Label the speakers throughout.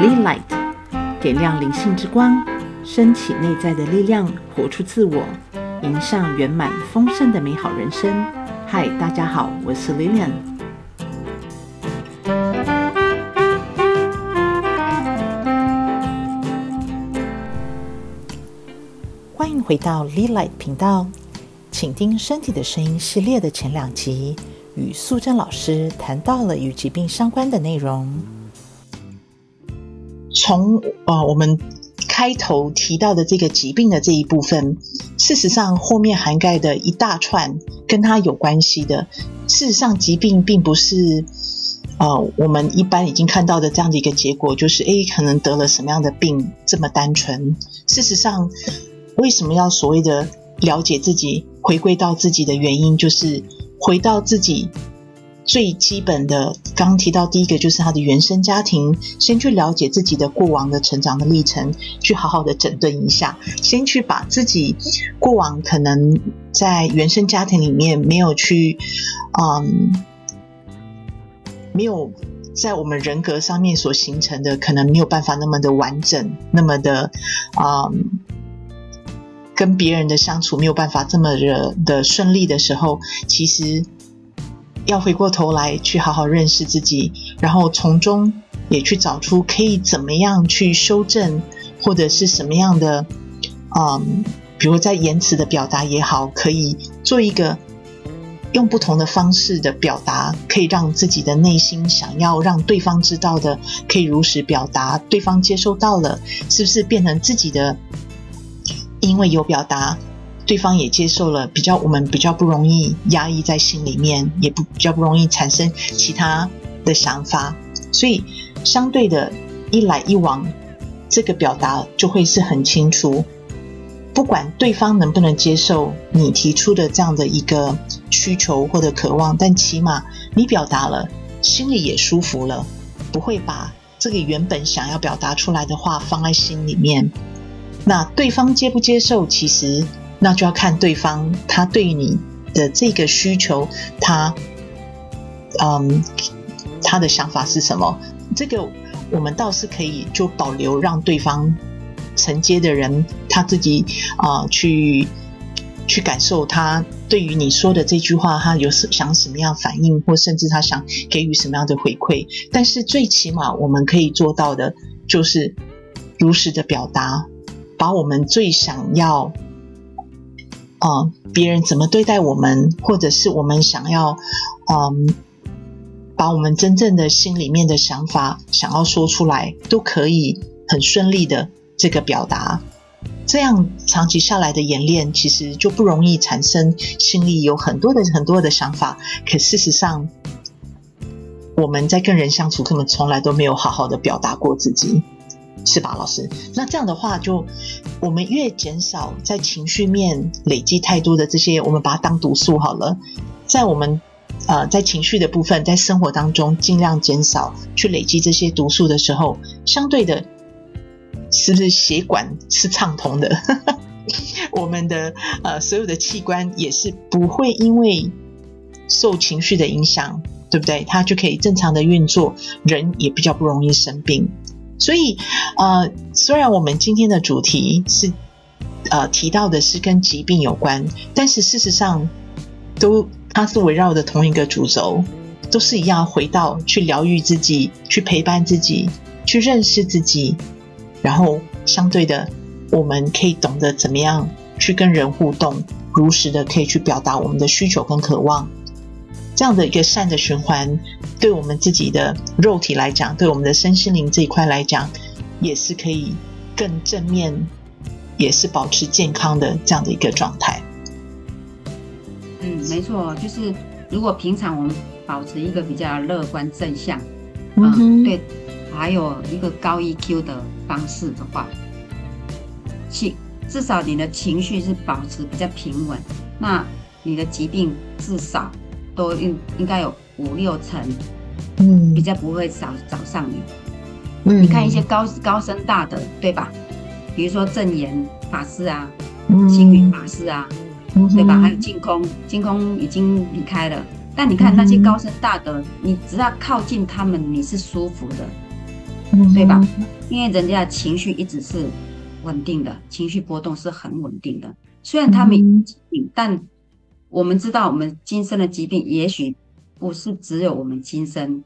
Speaker 1: Lead Light，点亮灵性之光，升起内在的力量，活出自我，迎向圆满丰盛的美好人生。嗨，大家好，我是 Lilian。欢迎回到 Lead Light 频道，请听身体的声音系列的前两集，与素贞老师谈到了与疾病相关的内容。从呃我们开头提到的这个疾病的这一部分，事实上后面涵盖的一大串跟它有关系的。事实上，疾病并不是呃我们一般已经看到的这样的一个结果，就是诶可能得了什么样的病这么单纯。事实上，为什么要所谓的了解自己，回归到自己的原因，就是回到自己。最基本的，刚提到第一个就是他的原生家庭，先去了解自己的过往的成长的历程，去好好的整顿一下，先去把自己过往可能在原生家庭里面没有去，嗯，没有在我们人格上面所形成的，可能没有办法那么的完整，那么的，嗯，跟别人的相处没有办法这么的的顺利的时候，其实。要回过头来去好好认识自己，然后从中也去找出可以怎么样去修正，或者是什么样的，嗯，比如在言辞的表达也好，可以做一个用不同的方式的表达，可以让自己的内心想要让对方知道的，可以如实表达，对方接收到了，是不是变成自己的？因为有表达。对方也接受了，比较我们比较不容易压抑在心里面，也不比较不容易产生其他的想法，所以相对的，一来一往，这个表达就会是很清楚。不管对方能不能接受你提出的这样的一个需求或者渴望，但起码你表达了，心里也舒服了，不会把这个原本想要表达出来的话放在心里面。那对方接不接受，其实。那就要看对方他对你的这个需求，他嗯他的想法是什么？这个我们倒是可以就保留，让对方承接的人他自己啊、去去感受他对于你说的这句话，他有想什么样反应，或甚至他想给予什么样的回馈。但是最起码我们可以做到的，就是如实的表达，把我们最想要。嗯，别人怎么对待我们，或者是我们想要，嗯，把我们真正的心里面的想法想要说出来，都可以很顺利的这个表达。这样长期下来的演练，其实就不容易产生心里有很多的很多的想法。可事实上，我们在跟人相处，根本从来都没有好好的表达过自己。是吧，老师？那这样的话就，我们越减少在情绪面累积太多的这些，我们把它当毒素好了。在我们呃在情绪的部分，在生活当中尽量减少去累积这些毒素的时候，相对的，是不是血管是畅通的？我们的呃所有的器官也是不会因为受情绪的影响，对不对？它就可以正常的运作，人也比较不容易生病。所以，呃，虽然我们今天的主题是，呃，提到的是跟疾病有关，但是事实上，都它是围绕着同一个主轴，都是一样，回到去疗愈自己，去陪伴自己，去认识自己，然后相对的，我们可以懂得怎么样去跟人互动，如实的可以去表达我们的需求跟渴望。这样的一个善的循环，对我们自己的肉体来讲，对我们的身心灵这一块来讲，也是可以更正面，也是保持健康的这样的一个状态。
Speaker 2: 嗯，没错，就是如果平常我们保持一个比较乐观正向，嗯，对，还有一个高 EQ 的方式的话，情至少你的情绪是保持比较平稳，那你的疾病至少。都应应该有五六成，嗯，比较不会找找上你。嗯，你看一些高高深大的，对吧？比如说正言法师啊，星云法师啊，嗯、对吧？还有净空，净空已经离开了。但你看那些高深大德，嗯、你只要靠近他们，你是舒服的，嗯、对吧？因为人家的情绪一直是稳定的，情绪波动是很稳定的。虽然他们但我们知道，我们今生的疾病也许不是只有我们今生，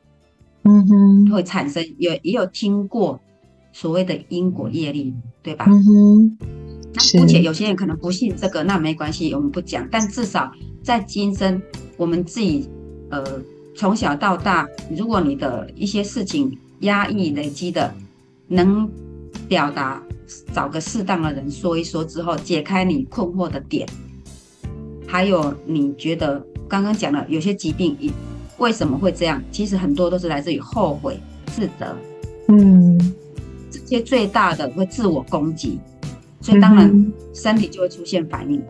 Speaker 2: 嗯哼，会产生。有也有听过所谓的因果业力，对吧？嗯哼。那姑且有些人可能不信这个，那没关系，我们不讲。但至少在今生，我们自己呃从小到大，如果你的一些事情压抑累积的，能表达，找个适当的人说一说之后，解开你困惑的点。还有你觉得刚刚讲了有些疾病为什么会这样？其实很多都是来自于后悔、自责，嗯，这些最大的会自我攻击。所以当然，身体就会出现反应。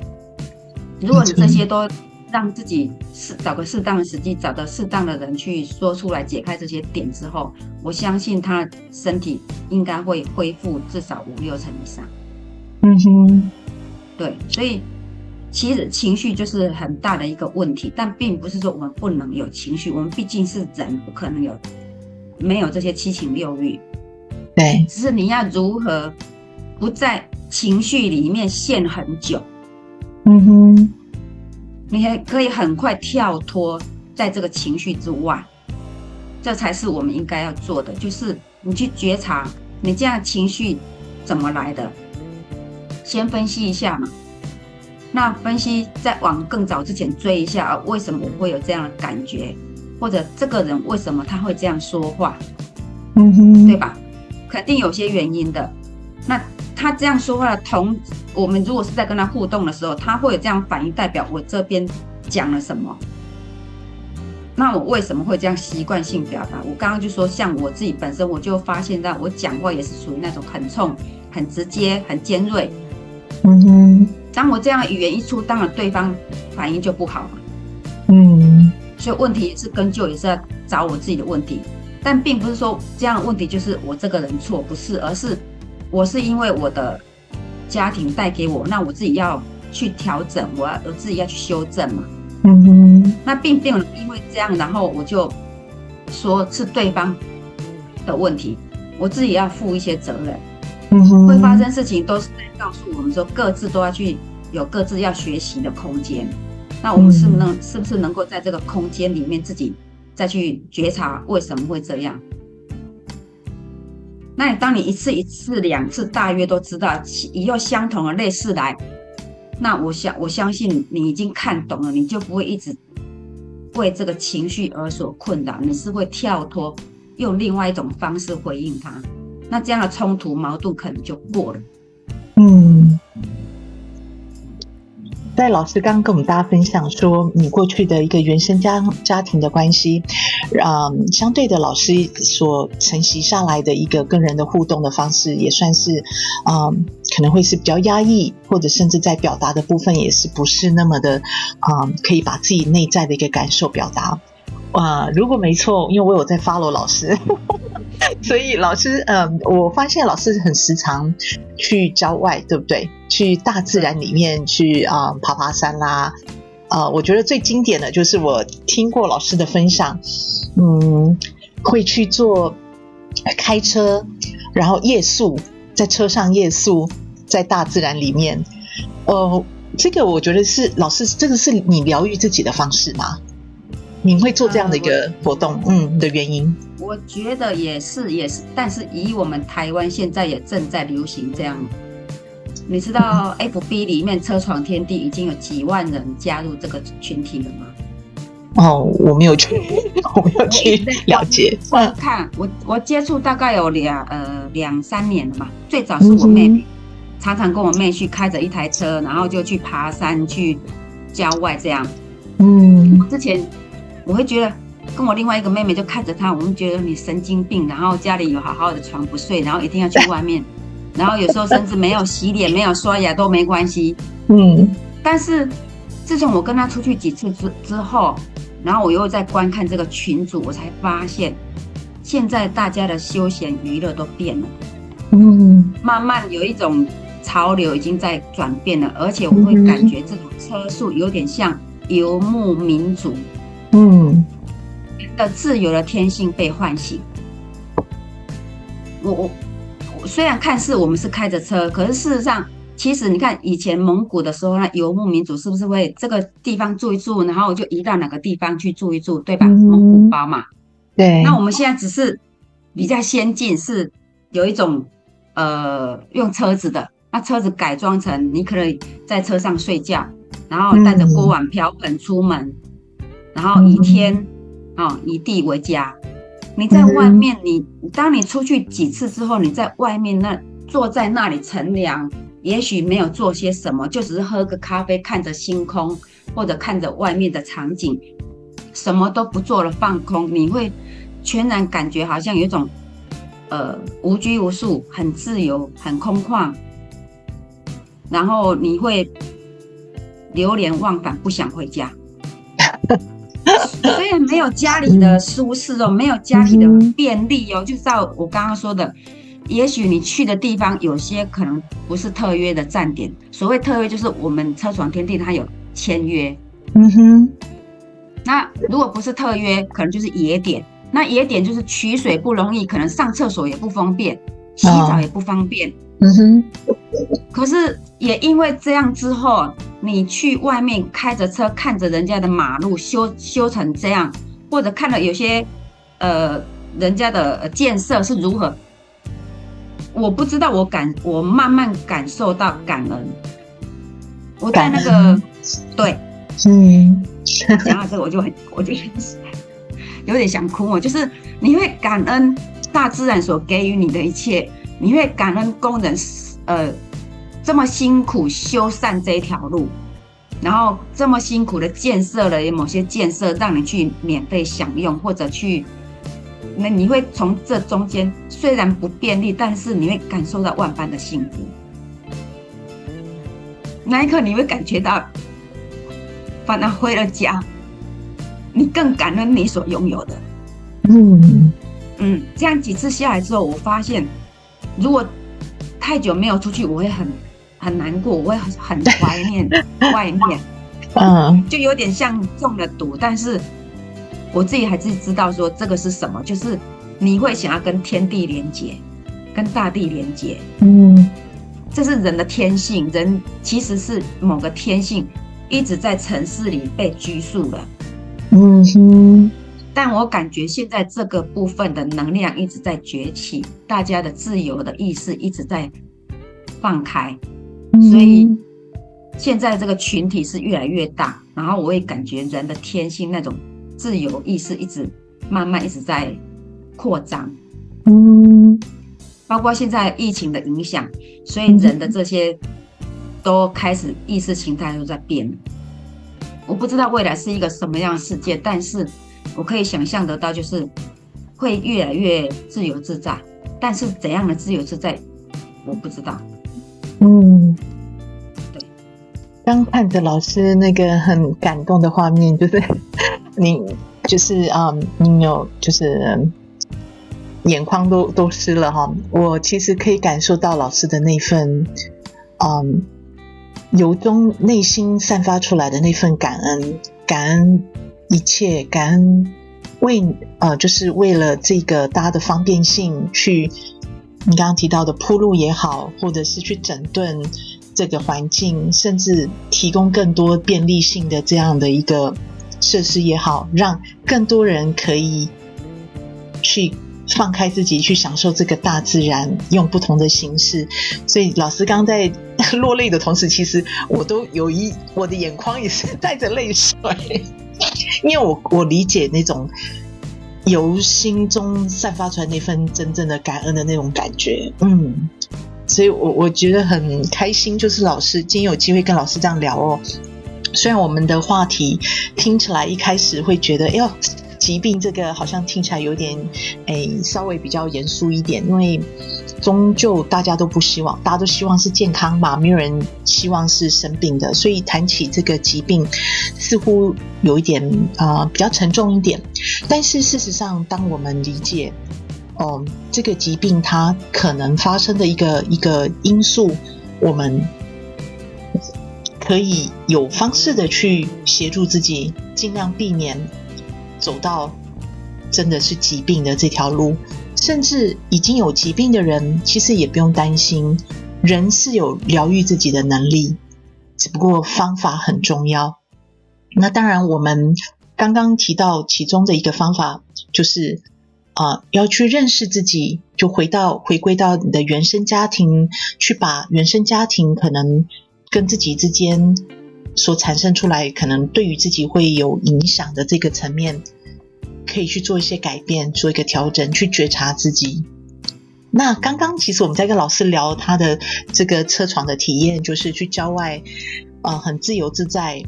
Speaker 2: 如果你这些都让自己适找个适当的时机，找到适当的人去说出来，解开这些点之后，我相信他身体应该会恢复至少五六成以上。嗯哼，对，所以其实情绪就是很大的一个问题，但并不是说我们不能有情绪，我们毕竟是人，不可能有没有这些七情六欲。对，只是你要如何不在。情绪里面陷很久，嗯哼，你还可以很快跳脱在这个情绪之外，这才是我们应该要做的。就是你去觉察你这样情绪怎么来的，先分析一下嘛。那分析再往更早之前追一下啊，为什么我会有这样的感觉，或者这个人为什么他会这样说话，嗯哼，对吧？肯定有些原因的。那。他这样说话的同，我们如果是在跟他互动的时候，他会有这样反应，代表我这边讲了什么？那我为什么会这样习惯性表达？我刚刚就说，像我自己本身，我就发现到我讲话也是属于那种很冲、很直接、很尖锐。嗯哼。当我这样语言一出，当然对方反应就不好嘛。嗯。所以问题也是根究，也是要找我自己的问题，但并不是说这样的问题就是我这个人错，不是，而是。我是因为我的家庭带给我，那我自己要去调整，我要我自己要去修正嘛。嗯哼。那并没有因为这样，然后我就说是对方的问题，我自己要负一些责任。嗯。会发生事情都是在告诉我们说，各自都要去有各自要学习的空间。那我们是不是能、嗯、是不是能够在这个空间里面自己再去觉察为什么会这样？那你当你一次一次两次大约都知道以后相同的类似来，那我相我相信你已经看懂了，你就不会一直为这个情绪而所困扰，你是会跳脱，用另外一种方式回应他，那这样的冲突矛盾可能就过了。嗯。
Speaker 1: 在老师刚跟我们大家分享说，你过去的一个原生家家庭的关系，嗯，相对的，老师所承袭下来的一个跟人的互动的方式，也算是，嗯，可能会是比较压抑，或者甚至在表达的部分也是不是那么的，嗯，可以把自己内在的一个感受表达。啊，如果没错，因为我有在 follow 老师，所以老师，嗯，我发现老师很时常去郊外，对不对？去大自然里面去啊、爬爬山啦。啊，我觉得最经典的就是我听过老师的分享，嗯，会去做开车，然后夜宿，在车上夜宿，在大自然里面。呃，这个我觉得是老师，这个是你疗愈自己的方式吗？你会做这样的一个活动，嗯，的原因？
Speaker 2: 我觉得也是，也是，但是以我们台湾现在也正在流行这样。你知道 FB 里面车闯天地已经有几万人加入这个群体了吗？
Speaker 1: 哦，我没有去，我没有去了解。
Speaker 2: 我看我我接触大概有两呃两三年了嘛，最早是我妹妹，嗯、常常跟我妹去开着一台车，然后就去爬山去郊外这样。嗯，我之前。我会觉得跟我另外一个妹妹就看着她，我们觉得你神经病，然后家里有好好的床不睡，然后一定要去外面，然后有时候甚至没有洗脸、没有刷牙都没关系。嗯，但是自从我跟她出去几次之之后，然后我又在观看这个群组，我才发现现在大家的休闲娱乐都变了。嗯，慢慢有一种潮流已经在转变了，而且我会感觉这种车速有点像游牧民族，嗯，的自由的天性被唤醒。我我虽然看似我们是开着车，可是事实上。其实你看，以前蒙古的时候，那游牧民族是不是会这个地方住一住，然后就移到哪个地方去住一住，对吧？嗯、蒙古包嘛。对。那我们现在只是比较先进，是有一种呃用车子的，那车子改装成你可以在车上睡觉，然后带着锅碗瓢盆出门，嗯、然后以天啊、以地为家。你在外面你，你当你出去几次之后，你在外面那坐在那里乘凉。也许没有做些什么，就只是喝个咖啡，看着星空，或者看着外面的场景，什么都不做了，放空，你会全然感觉好像有一种，呃，无拘无束，很自由，很空旷，然后你会流连忘返，不想回家。虽然没有家里的舒适哦，没有家里的便利哦，就照我刚刚说的。也许你去的地方有些可能不是特约的站点。所谓特约，就是我们车床天地它有签约。嗯哼。那如果不是特约，可能就是野点。那野点就是取水不容易，可能上厕所也不方便，洗澡也不方便。嗯哼。可是也因为这样之后，你去外面开着车，看着人家的马路修修成这样，或者看了有些呃人家的建设是如何。我不知道，我感我慢慢感受到感恩。我在那个对，嗯，讲到这个我就很，我就有点想哭。我就是你会感恩大自然所给予你的一切，你会感恩工人呃这么辛苦修缮这一条路，然后这么辛苦的建设了某些建设，让你去免费享用或者去。那你会从这中间虽然不便利，但是你会感受到万般的幸福。那一刻你会感觉到，反而回了家，你更感恩你所拥有的。嗯嗯，这样几次下来之后，我发现，如果太久没有出去，我会很很难过，我会很怀念 外面。嗯，就有点像中了毒，但是。我自己还是知道说这个是什么，就是你会想要跟天地连接，跟大地连接，嗯，这是人的天性，人其实是某个天性一直在城市里被拘束了，嗯哼。但我感觉现在这个部分的能量一直在崛起，大家的自由的意识一直在放开，所以现在这个群体是越来越大，然后我也感觉人的天性那种。自由意识一直慢慢一直在扩张，嗯，包括现在疫情的影响，所以人的这些都开始意识形态都在变。我不知道未来是一个什么样的世界，但是我可以想象得到，就是会越来越自由自在。但是怎样的自由自在，我不知道。嗯，对。
Speaker 1: 刚看着老师那个很感动的画面，就是。你就是啊、嗯，你有就是眼眶都都湿了哈。我其实可以感受到老师的那份，嗯，由衷内心散发出来的那份感恩，感恩一切，感恩为呃，就是为了这个大家的方便性去，你刚刚提到的铺路也好，或者是去整顿这个环境，甚至提供更多便利性的这样的一个。设施也好，让更多人可以去放开自己，去享受这个大自然，用不同的形式。所以老师刚在 落泪的同时，其实我都有一我的眼眶也是 带着泪水，因为我我理解那种由心中散发出来那份真正的感恩的那种感觉。嗯，所以我我觉得很开心，就是老师今天有机会跟老师这样聊哦。虽然我们的话题听起来一开始会觉得，哎呦，疾病这个好像听起来有点，哎，稍微比较严肃一点，因为终究大家都不希望，大家都希望是健康嘛，没有人希望是生病的，所以谈起这个疾病，似乎有一点啊、比较沉重一点。但是事实上，当我们理解，哦，这个疾病它可能发生的一个一个因素。我们可以有方式的去协助自己，尽量避免走到真的是疾病的这条路。甚至已经有疾病的人，其实也不用担心，人是有疗愈自己的能力，只不过方法很重要。那当然，我们刚刚提到其中的一个方法，就是啊、要去认识自己，就回到回归到你的原生家庭，去把原生家庭可能跟自己之间所产生出来，可能对于自己会有影响的这个层面。可以去做一些改变，做一个调整，去觉察自己。那刚刚其实我们在跟老师聊他的这个车床的体验，就是去郊外，呃，很自由自在。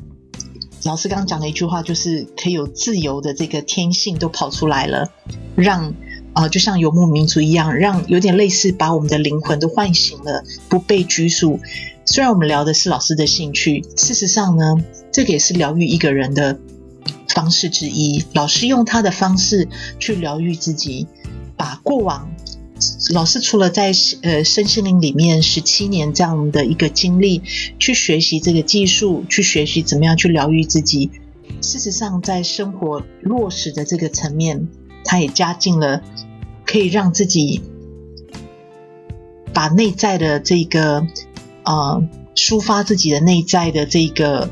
Speaker 1: 老师刚刚讲的一句话，就是可以有自由的这个天性都跑出来了，让啊、就像游牧民族一样，让有点类似把我们的灵魂都唤醒了，不被拘束。虽然我们聊的是老师的兴趣，事实上呢，这个也是疗愈一个人的。方式之一，老师用他的方式去疗愈自己，把过往老师除了在呃身心灵里面十七年这样的一个经历，去学习这个技术，去学习怎么样去疗愈自己。事实上，在生活落实的这个层面，他也加进了可以让自己把内在的这个呃抒发自己的内在的这个。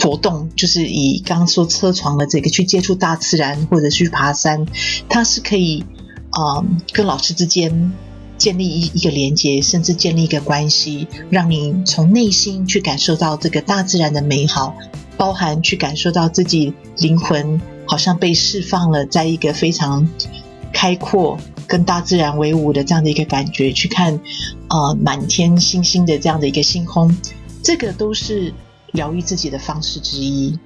Speaker 1: 活动就是以刚刚说车床的这个去接触大自然，或者去爬山，它是可以啊、跟老师之间建立一一个连接，甚至建立一个关系，让你从内心去感受到这个大自然的美好，包含去感受到自己灵魂好像被释放了，在一个非常开阔、跟大自然为伍的这样的一个感觉，去看、呃、满天星星的这样的一个星空，这个都是。疗愈自己的方式之一，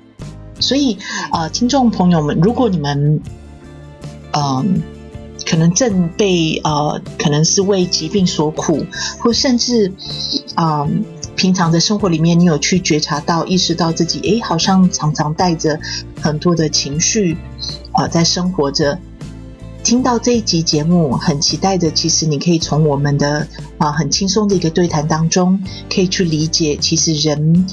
Speaker 1: 所以呃，听众朋友们，如果你们嗯、可能正被呃，可能是为疾病所苦，或甚至啊、呃，平常的生活里面，你有去觉察到、意识到自己，诶，好像常常带着很多的情绪啊、呃，在生活着。听到这一集节目，很期待的，其实你可以从我们的啊、呃，很轻松的一个对谈当中，可以去理解，其实人。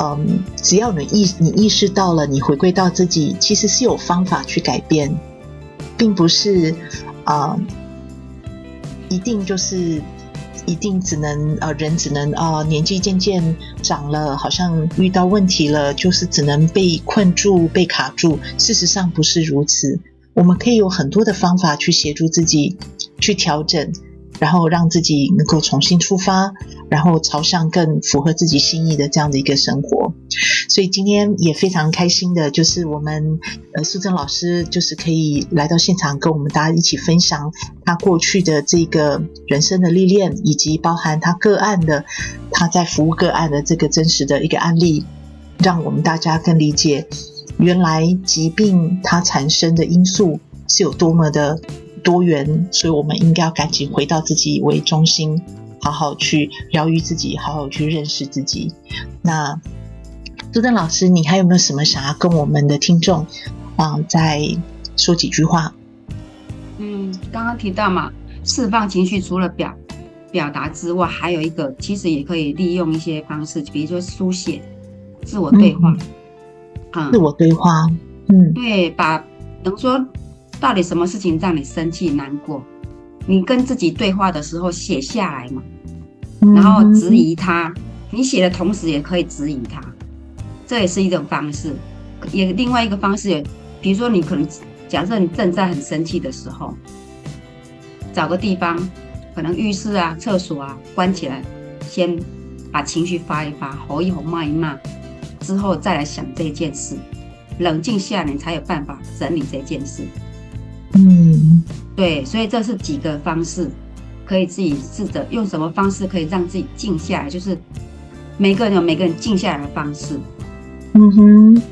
Speaker 1: 嗯，只要你意你意识到了，你回归到自己，其实是有方法去改变，并不是啊、一定就是一定只能呃，人只能啊、年纪渐渐长了，好像遇到问题了，就是只能被困住、被卡住。事实上不是如此，我们可以有很多的方法去协助自己去调整。然后让自己能够重新出发，然后朝向更符合自己心意的这样的一个生活。所以今天也非常开心的，就是我们呃素贞老师就是可以来到现场，跟我们大家一起分享他过去的这个人生的历练，以及包含他个案的他在服务个案的这个真实的一个案例，让我们大家更理解原来疾病它产生的因素是有多么的。多元，所以我们应该要赶紧回到自己为中心，好好去疗愈自己，好好去认识自己。那朱登老师，你还有没有什么想要跟我们的听众啊、呃、再说几句话？
Speaker 2: 嗯，刚刚提到嘛，释放情绪除了表表达之外，还有一个其实也可以利用一些方式，比如说书写、自我对话。
Speaker 1: 嗯，自我对话。嗯，
Speaker 2: 对，把等于说。到底什么事情让你生气难过？你跟自己对话的时候写下来嘛，然后质疑他。你写的同时也可以质疑他，这也是一种方式。也另外一个方式也，比如说你可能假设你正在很生气的时候，找个地方，可能浴室啊、厕所啊，关起来，先把情绪发一发，吼一吼、骂一骂，之后再来想这件事，冷静下来，你才有办法整理这件事。
Speaker 1: 嗯，
Speaker 2: 对，所以这是几个方式，可以自己试着用什么方式可以让自己静下来，就是每个人有每个人静下来的方式。
Speaker 1: 嗯哼，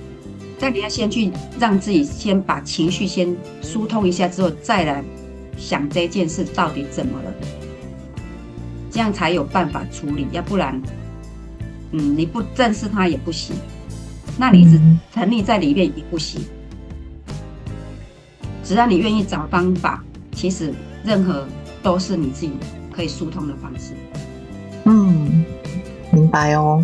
Speaker 2: 但你要先去让自己先把情绪先疏通一下，之后再来想这件事到底怎么了，这样才有办法处理，要不然，嗯，你不正视它也不行，那你只沉溺在里面也不行。只要你愿意找方法，其实任何都是你自己可以疏通的方式。
Speaker 1: 嗯，明白哦，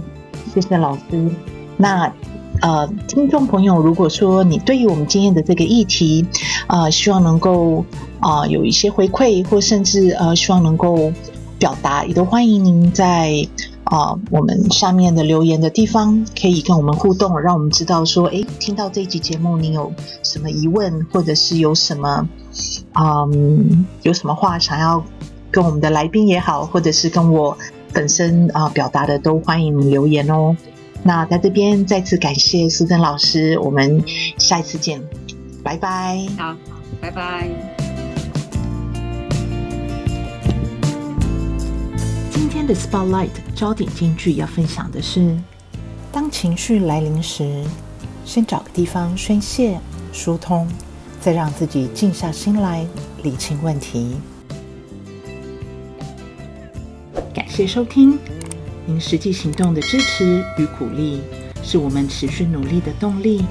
Speaker 1: 谢谢老师。那呃，听众朋友，如果说你对于我们今天的这个议题，呃，希望能够啊、呃、有一些回馈，或甚至呃希望能够表达，也都欢迎您在啊、我们下面的留言的地方，可以跟我们互动，让我们知道说，诶，听到这一集节目，你有什么疑问，或者是有什么嗯有什么话想要跟我们的来宾也好，或者是跟我本身啊、表达的，都欢迎留言哦。那在这边再次感谢苏珍老师，我们下一次见，拜拜。
Speaker 2: 好，拜拜。
Speaker 1: 天的 Spotlight 焦点金句要分享的是：当情绪来临时，先找个地方宣泄疏通，再让自己静下心来理清问题。感谢收听。您实际行动的支持与鼓励，是我们持续努力的动力。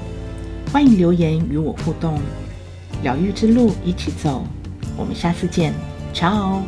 Speaker 1: 欢迎留言与我互动，疗愈之路一起走。我们下次见，Ciao。